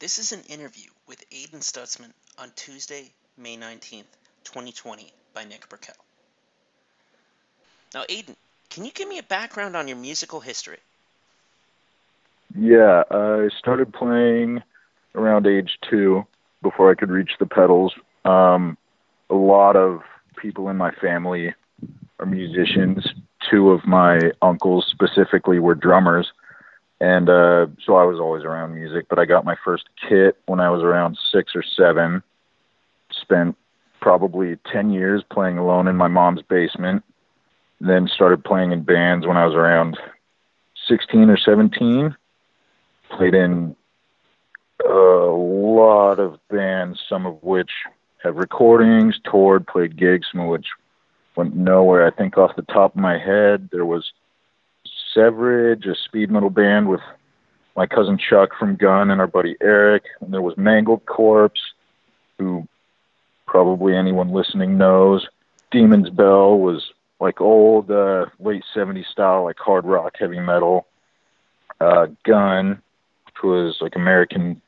This is an interview with Aidan Stutzman on Tuesday, May 19th, 2020, by Nick Burkell. Now, Aidan, can you give me a background on your musical history? Yeah, I started playing around age two before I could reach the pedals. Um, a lot of people in my family are musicians. Two of my uncles specifically were drummers. And uh, so I was always around music, but I got my first kit when I was around six or seven. Spent probably 10 years playing alone in my mom's basement. Then started playing in bands when I was around 16 or 17. Played in a lot of bands, some of which have recordings, toured, played gigs, some of which went nowhere. I think off the top of my head, there was Severage, a speed metal band with my cousin Chuck from Gun and our buddy Eric. And there was Mangled Corpse, who probably anyone listening knows. Demon's Bell was like old uh, late 70s style, like hard rock, heavy metal. Uh, Gun, which was like American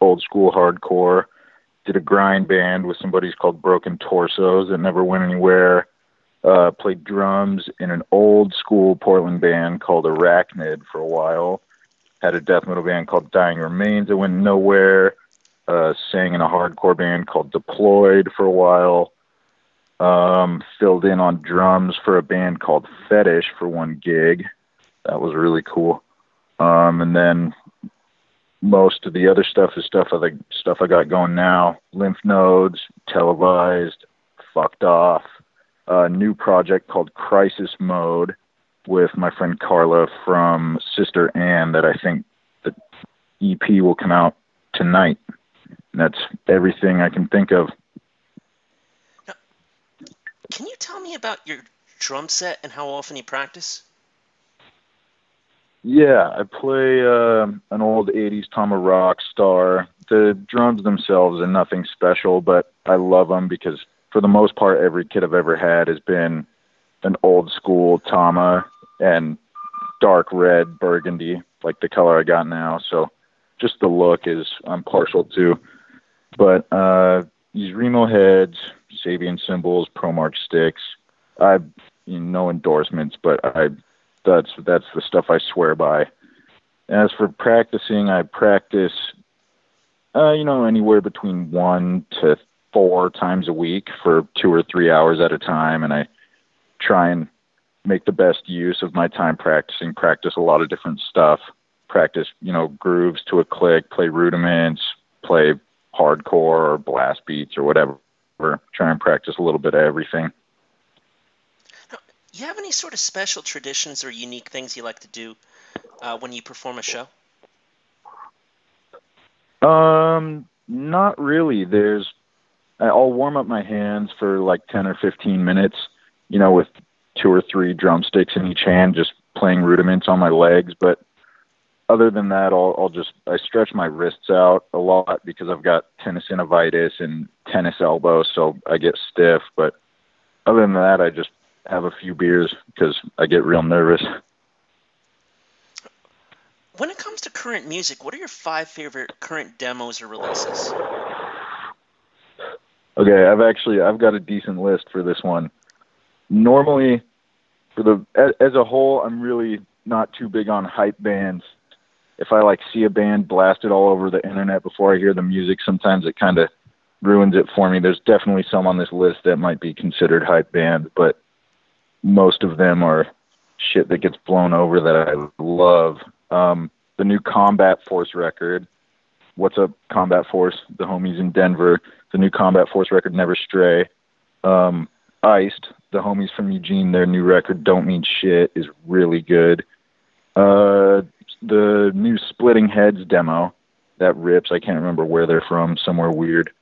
old school hardcore. Did a grind band with some buddies called Broken Torsos that never went anywhere uh, played drums in an old school Portland band called Arachnid for a while. Had a death metal band called Dying Remains that went nowhere. Uh, sang in a hardcore band called Deployed for a while. Um, filled in on drums for a band called Fetish for one gig. That was really cool. Um, and then most of the other stuff is stuff I stuff I got going now. Lymph nodes, televised, fucked off, a new project called Crisis Mode with my friend Carla from Sister Anne that I think the EP will come out tonight. And that's everything I can think of. Now, can you tell me about your drum set and how often you practice? Yeah, I play uh, an old 80s Tama Rockstar. The drums themselves are nothing special, but I love them because for the most part, every kid I've ever had has been an old school Tama and dark red burgundy, like the color I got now. So just the look is I'm partial to. But uh, these Remo heads, Sabian cymbals, ProMark sticks. I you know, no endorsements, but I that's that's the stuff I swear by. As for practicing, I practice, uh, you know, anywhere between one to four times a week for two or three hours at a time, and I try and make the best use of my time practicing. Practice a lot of different stuff. Practice, you know, grooves to a click. Play rudiments. Play hardcore or blast beats or whatever. Try and practice a little bit of everything. Now, you have any sort of special traditions or unique things you like to do uh, when you perform a show? Um, not really. There's I'll warm up my hands for like 10 or 15 minutes, you know, with two or three drumsticks in each hand, just playing rudiments on my legs. But other than that, I'll, I'll just, I stretch my wrists out a lot because I've got tennis tenosynovitis and tennis elbow, so I get stiff. But other than that, I just have a few beers because I get real nervous. When it comes to current music, what are your five favorite current demos or releases? Okay, I've actually I've got a decent list for this one. Normally, for the as, a whole, I'm really not too big on hype bands. If I like see a band blasted all over the internet before I hear the music, sometimes it kind of ruins it for me. There's definitely some on this list that might be considered hype band, but most of them are shit that gets blown over that I love. Um, the new Combat Force record, What's Up Combat Force, the homies in Denver, the new Combat Force record, Never Stray. Um, Iced, the homies from Eugene, their new record, Don't Mean Shit, is really good. Uh, the new Splitting Heads demo, that rips. I can't remember where they're from, somewhere weird.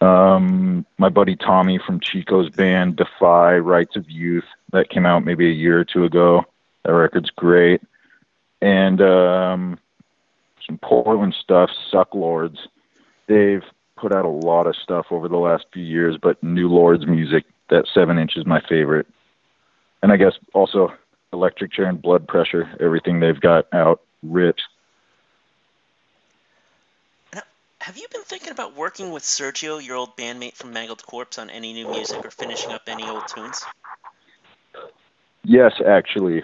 Um, my buddy Tommy from Chico's band, Defy Rights of Youth, that came out maybe a year or two ago. That record's great. And um, some Portland stuff, Suck Lords. They've put out a lot of stuff over the last few years, but New Lords music, that seven inch is my favorite. And I guess also Electric Chair and Blood Pressure, everything they've got out rips. have you been thinking about working with Sergio, your old bandmate from Mangled Corpse, on any new music or finishing up any old tunes? Yes, actually.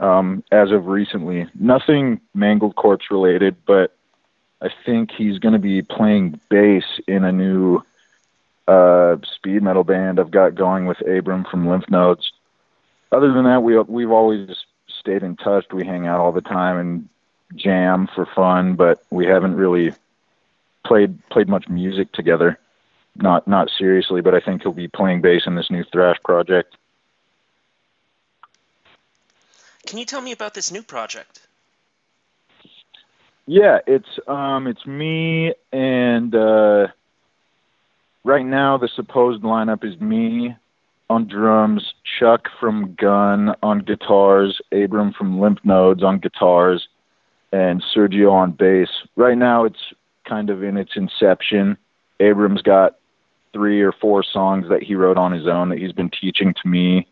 Um, as of recently, nothing Mangled Corpse related, but I think he's going to be playing bass in a new uh, speed metal band I've got going with Abram from Lymph Nodes. Other than that, we we've always stayed in touch. We hang out all the time and jam for fun, but we haven't really played played much music together. Not not seriously, but I think he'll be playing bass in this new thrash project. Can you tell me about this new project? Yeah, it's um it's me and uh right now the supposed lineup is me on drums, Chuck from Gun on guitars, Abram from Lymph Nodes on guitars, and Sergio on bass. Right now it's kind of in its inception. Abram's got three or four songs that he wrote on his own that he's been teaching to me.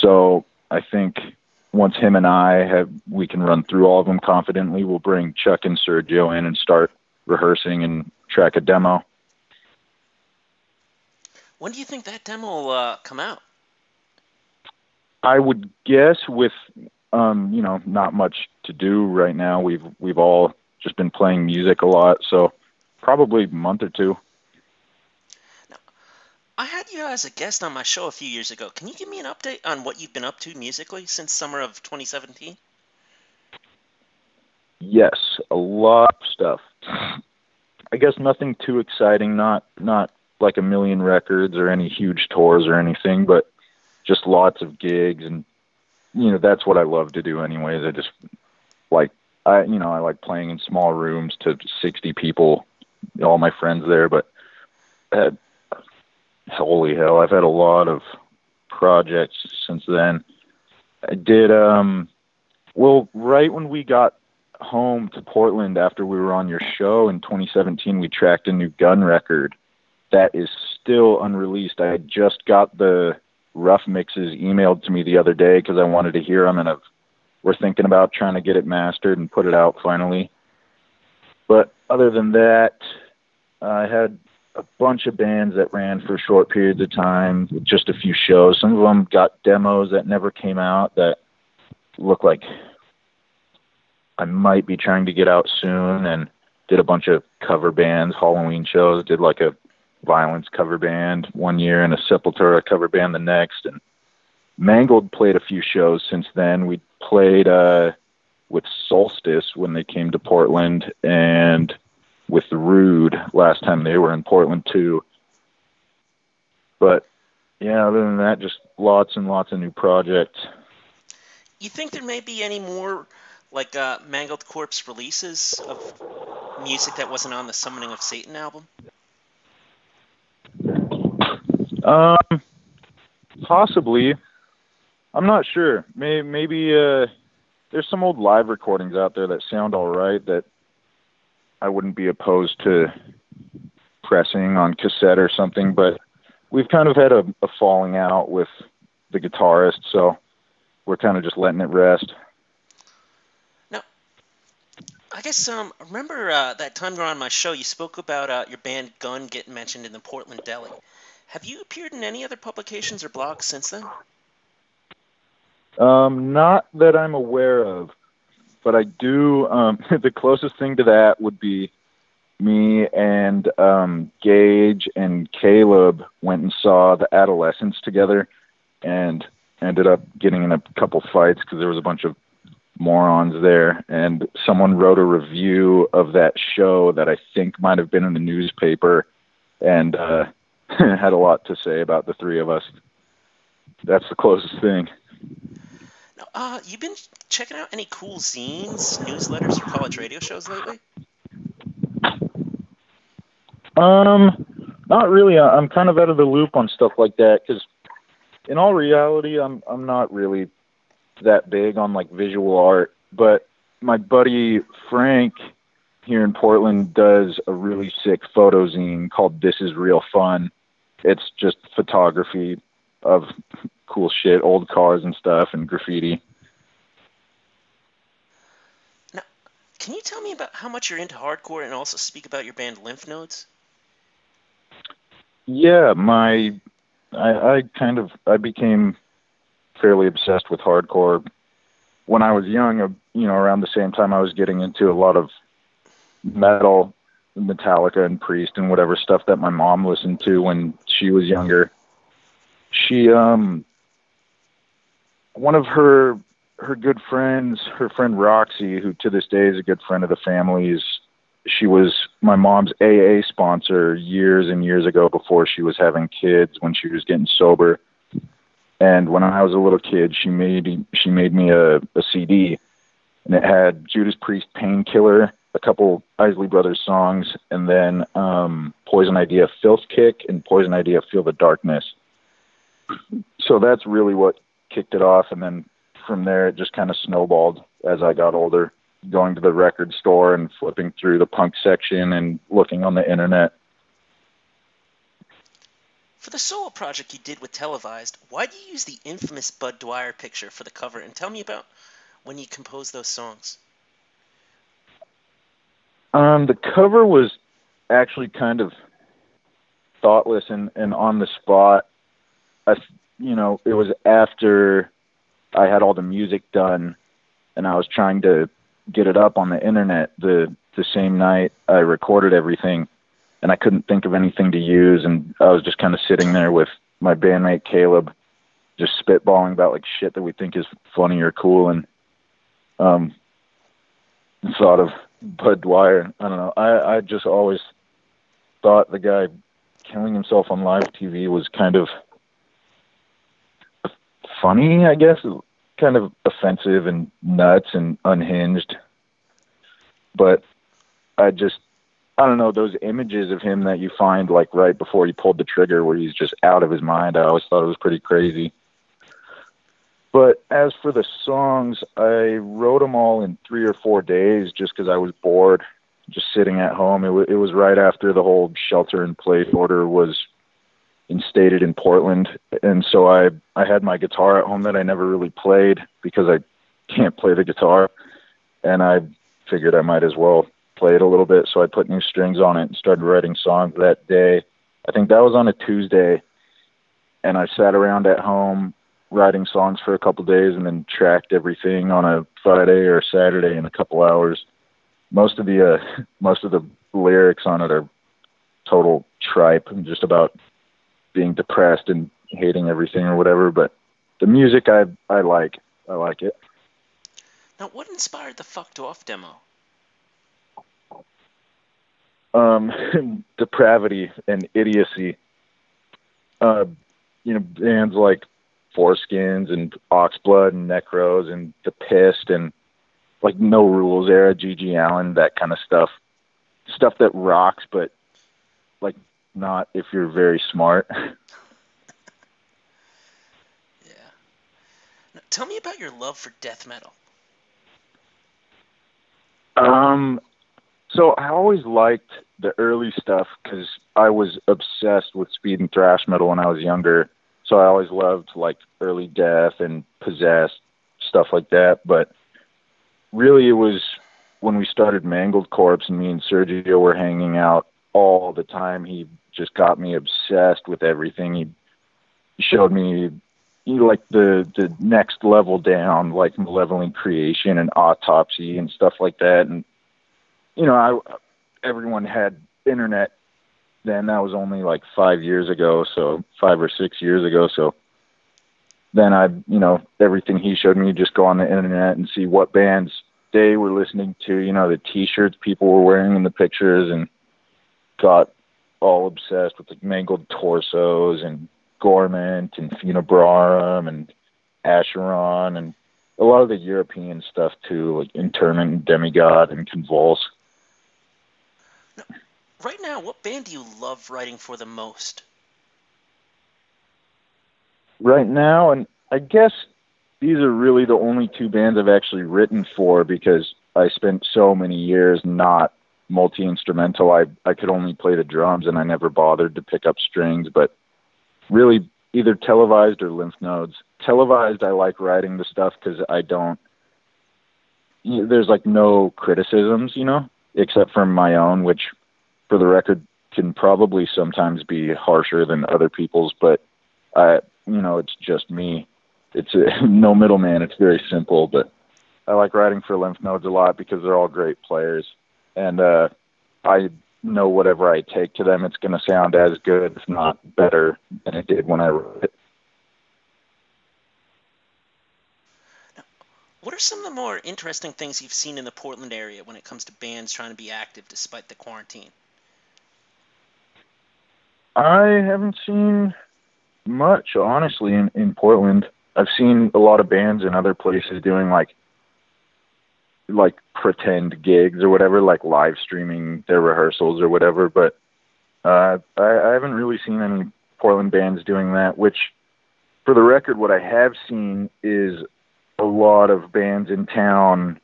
So I think once him and I have we can run through all of them confidently, we'll bring Chuck and Sergio in and start rehearsing and track a demo. When do you think that demo will uh, come out? I would guess with um, you know not much to do right now. We've we've all just been playing music a lot, so probably a month or two. I had you as a guest on my show a few years ago. Can you give me an update on what you've been up to musically since summer of 2017? Yes, a lot of stuff. I guess nothing too exciting, not not like a million records or any huge tours or anything, but just lots of gigs and you know that's what I love to do anyways. I just like I you know I like playing in small rooms to 60 people, all my friends there, but had, holy hell, I've had a lot of projects since then. I did um well right when we got home to Portland after we were on your show in 2017 we tracked a new gun record that is still unreleased. I just got the rough mixes emailed to me the other day because I wanted to hear them, and I've, we're thinking about trying to get it mastered and put it out finally. But other than that, I had a bunch of bands that ran for short periods of time just a few shows. Some of them got demos that never came out that look like I might be trying to get out soon and did a bunch of cover bands, Halloween shows, did like a Violence cover band one year and a Sepultura cover band the next. And Mangled played a few shows since then. We played uh, with Solstice when they came to Portland and with the Rude last time they were in Portland too. But yeah, other than that, just lots and lots of new projects. You think there may be any more like uh, Mangled Corpse releases of music that wasn't on the Summoning of Satan album? Um, possibly. I'm not sure. Maybe, maybe uh, there's some old live recordings out there that sound all right that I wouldn't be opposed to pressing on cassette or something. But we've kind of had a, a falling out with the guitarist, so we're kind of just letting it rest. Now, I guess um, remember uh, that time you were on my show, you spoke about uh, your band Gun getting mentioned in the Portland Deli. Have you appeared in any other publications or blogs since then? Um, not that I'm aware of, but I do. Um, the closest thing to that would be me and um, Gage and Caleb went and saw the Adolescents together, and ended up getting in a couple fights because there was a bunch of morons there. And someone wrote a review of that show that I think might have been in the newspaper, and uh, had a lot to say about the three of us. That's the closest thing. Uh, you been checking out any cool zines, newsletters, or college radio shows lately? Um, not really. I'm kind of out of the loop on stuff like that because, in all reality, I'm I'm not really that big on like visual art. But my buddy Frank here in Portland does a really sick photo zine called This Is Real Fun, it's just photography of cool shit, old cars and stuff, and graffiti. Now, can you tell me about how much you're into hardcore and also speak about your band Lymph Nodes? Yeah, my I, I kind of I became fairly obsessed with hardcore when I was young. Uh, you know, around the same time I was getting into a lot of metal, Metallica and Priest and whatever stuff that my mom listened to when she was younger. She um one of her her good friends, her friend Roxy, who to this day is a good friend of the family's, she was my mom's AA sponsor years and years ago before she was having kids when she was getting sober. And when I was a little kid, she made she made me a, a CD, and it had Judas Priest Painkiller, a couple Isley Brothers songs, and then um, Poison Idea Filth Kick and Poison Idea Feel the Darkness. So that's really what kicked it off, and then from there it just kind of snowballed as I got older, going to the record store and flipping through the punk section and looking on the internet. For the solo project you did with Televised, why do you use the infamous Bud Dwyer picture for the cover? And tell me about when you composed those songs. Um, the cover was actually kind of thoughtless and, and on the spot. I, you know, it was after I had all the music done and I was trying to get it up on the internet the the same night I recorded everything and I couldn't think of anything to use and I was just kind of sitting there with my bandmate Caleb just spitballing about like shit that we think is funny or cool and um thought of Bud Dwyer. I don't know. I I just always thought the guy killing himself on live TV was kind of funny, I guess, kind of offensive and nuts and unhinged. But I just I don't know those images of him that you find like right before he pulled the trigger where he's just out of his mind. I always thought it was pretty crazy. But as for the songs, I wrote them all in three or four days just because I was bored, just sitting at home. It, w- it was right after the whole shelter in place order was instated in Portland, and so I I had my guitar at home that I never really played because I can't play the guitar, and I figured I might as well play it a little bit. So I put new strings on it and started writing songs that day. I think that was on a Tuesday, and I sat around at home writing songs for a couple days and then tracked everything on a Friday or Saturday in a couple hours. Most of the uh, most of the lyrics on it are total tripe and just about being depressed and hating everything or whatever. But the music I I like. I like it. Now, what inspired the Fucked Off demo? Um, depravity and idiocy. Uh, you know, bands like Foreskins and Oxblood and Necros and The Pist and like No Rules era, GG Allin, that kind of stuff. Stuff that rocks, but like not if you're very smart. yeah. Now, tell me about your love for death metal. Um, so I always liked the early stuff because I was obsessed with speed and thrash metal when I was younger. So I always loved like early death and possessed stuff like that. But really, it was when we started Mangled Corpse and me and Sergio were hanging out all the time. He just got me obsessed with everything. He showed me you know, like the the next level down, like malevolent creation and autopsy and stuff like that. And you know, I everyone had internet then. That was only like five years ago, so five or six years ago. So then I, you know, everything he showed me, just go on the internet and see what bands they were listening to. You know, the T-shirts people were wearing in the pictures, and got all obsessed with like mangled torsos and Gorement and Funebrarum and Acheron and a lot of the European stuff too, like Interment, Demigod, and Convulse. Right now, what band do you love writing for the most? Right now, and I guess these are really the only two bands I've actually written for because I spent so many years not multi instrumental. I I could only play the drums and I never bothered to pick up strings, but really either televised or lymph nodes. Televised I like writing the stuff cuz I don't there's like no criticisms, you know, except for my own, which for the record can probably sometimes be harsher than other people's, but I, you know, it's just me. It's a, no middleman. It's very simple, but I like writing for Lymph Nodes a lot because they're all great players, and uh, I know whatever I take to them, it's going to sound as good, if not better, than it did when I wrote it. What are some of the more interesting things you've seen in the Portland area when it comes to bands trying to be active despite the quarantine? I haven't seen much, honestly, in, in Portland. I've seen a lot of bands in other places doing like like pretend gigs or whatever, like live streaming their rehearsals or whatever. But uh, I, I haven't really seen any Portland bands doing that. Which, for the record, what I have seen is a lot of bands in town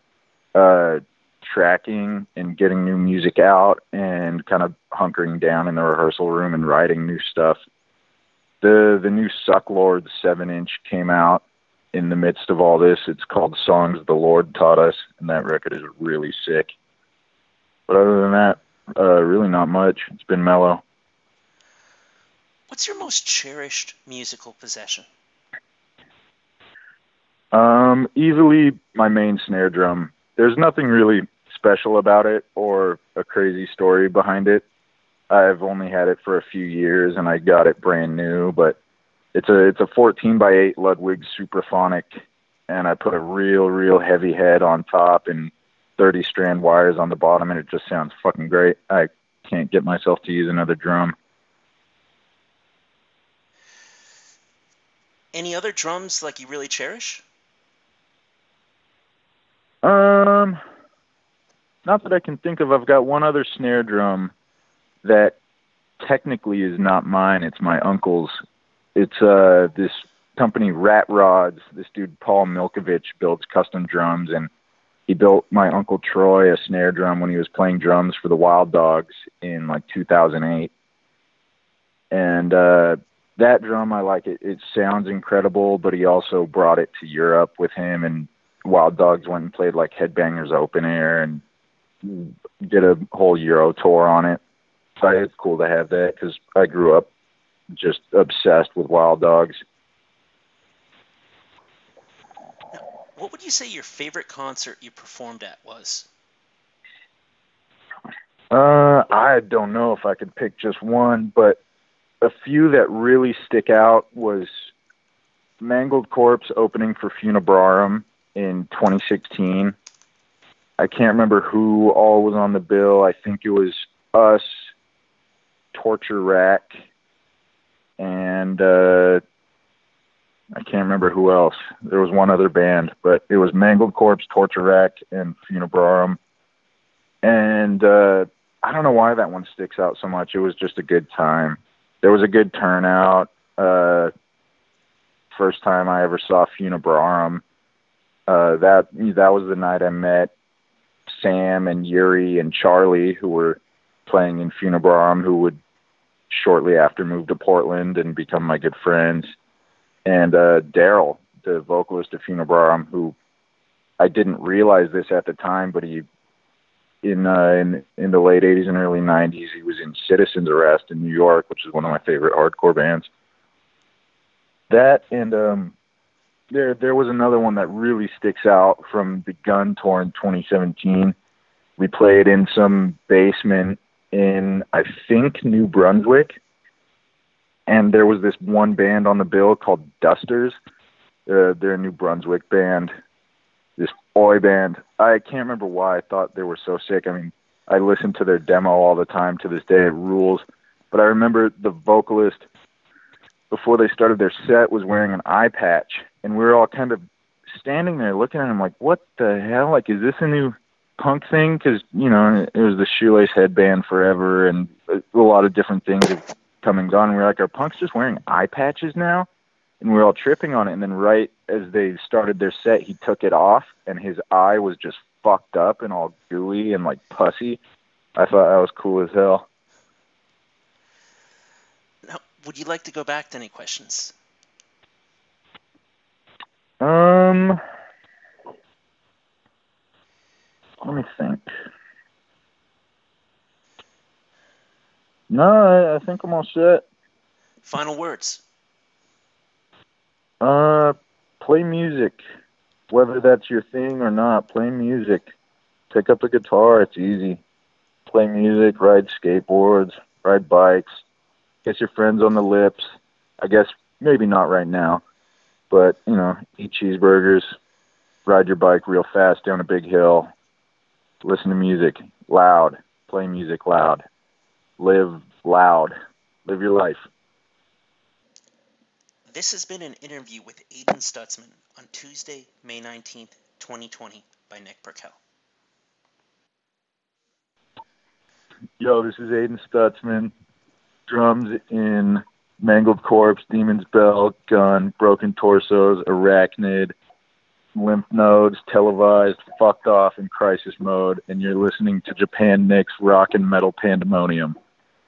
uh, tracking and getting new music out and kind of hunkering down in the rehearsal room and writing new stuff. The the new Suck Lord seven inch came out in the midst of all this. It's called Songs the Lord Taught Us, and that record is really sick. But other than that, uh, really not much. It's been mellow. What's your most cherished musical possession? Um, easily my main snare drum. There's nothing really special about it or a crazy story behind it. I've only had it for a few years and I got it brand new, but it's a it's a 14 by 8 Ludwig Supraphonic, and I put a real real heavy head on top and 30 strand wires on the bottom, and it just sounds fucking great. I can't get myself to use another drum. Any other drums like you really cherish? Um, not that I can think of. I've got one other snare drum that technically is not mine. It's my uncle's, it's uh this company Rat Rods. This dude Paul Milkovich builds custom drums, and he built my uncle Troy a snare drum when he was playing drums for the Wild Dogs in like 2008. And uh, that drum, I like it. It sounds incredible, but he also brought it to Europe with him, and Wild Dogs went and played like Headbangers Open Air and did a whole Euro tour on it. So it's cool to have that because I grew up just obsessed with wild dogs. What would you say your favorite concert you performed at was? Uh, I don't know if I could pick just one, but a few that really stick out was Mangled Corpse opening for Funebrarum in 2016. I can't remember who all was on the bill. I think it was us, Torture Rack, and uh, I can't remember who else. There was one other band, but it was Mangled Corpse, Torture Rack, and Funebrarum. And uh, I don't know why that one sticks out so much. It was just a good time. There was a good turnout. Uh, first time I ever saw Funebrarum. Uh, that that was the night I met Sam and Yuri and Charlie, who were playing in Funebrarum, who would shortly after moved to Portland and become my good friends, and uh, Daryl, the vocalist of Funebrarum, who I didn't realize this at the time, but he in uh, in in the late '80s and early '90s, he was in Citizen's Arrest in New York, which is one of my favorite hardcore bands. That and um, there there was another one that really sticks out from the Gun tour in 2017. We played in some basement in I think New Brunswick, and there was this one band on the bill called Dusters. Uh, they're a New Brunswick band, this oi band. I can't remember why I thought they were so sick. I mean, I listen to their demo all the time to this day. It rules. But I remember the vocalist before they started their set was wearing an eye patch, and we were all kind of standing there looking at him like, "What the hell? Like, is this a new punk thing?" Because you know it was the shoelace headband forever, and a, lot of different things have come and gone. And we are like, "Are punks just wearing eye patches now?" And we're all tripping on it. And then right as they started their set, he took it off, and his eye was just fucked up and all gooey and like pussy. I thought that was cool as hell. Now, would you like to go back to any questions? Um, Let me think. No, I, I think I'm all set. Final words. Uh, play music, whether that's your thing or not. Play music. Pick up a guitar. It's easy. Play music, ride skateboards, ride bikes, kiss your friends on the lips. I guess maybe not right now, but you know, eat cheeseburgers, ride your bike real fast down a big hill, listen to music loud, play music loud, live loud, live your life. This has been an interview with Aiden Stutzman on Tuesday, May 19th, 2020 by Nick Burkell. Yo, this is Aiden Stutzman. Drums in Mangled Corpse, Demon's Bell, Gun, Broken Torsos, Arachnid, Lymph Nodes, Televised, Fucked Off, in Crisis Mode, and you're listening to Japan Nick's Rock and Metal Pandemonium.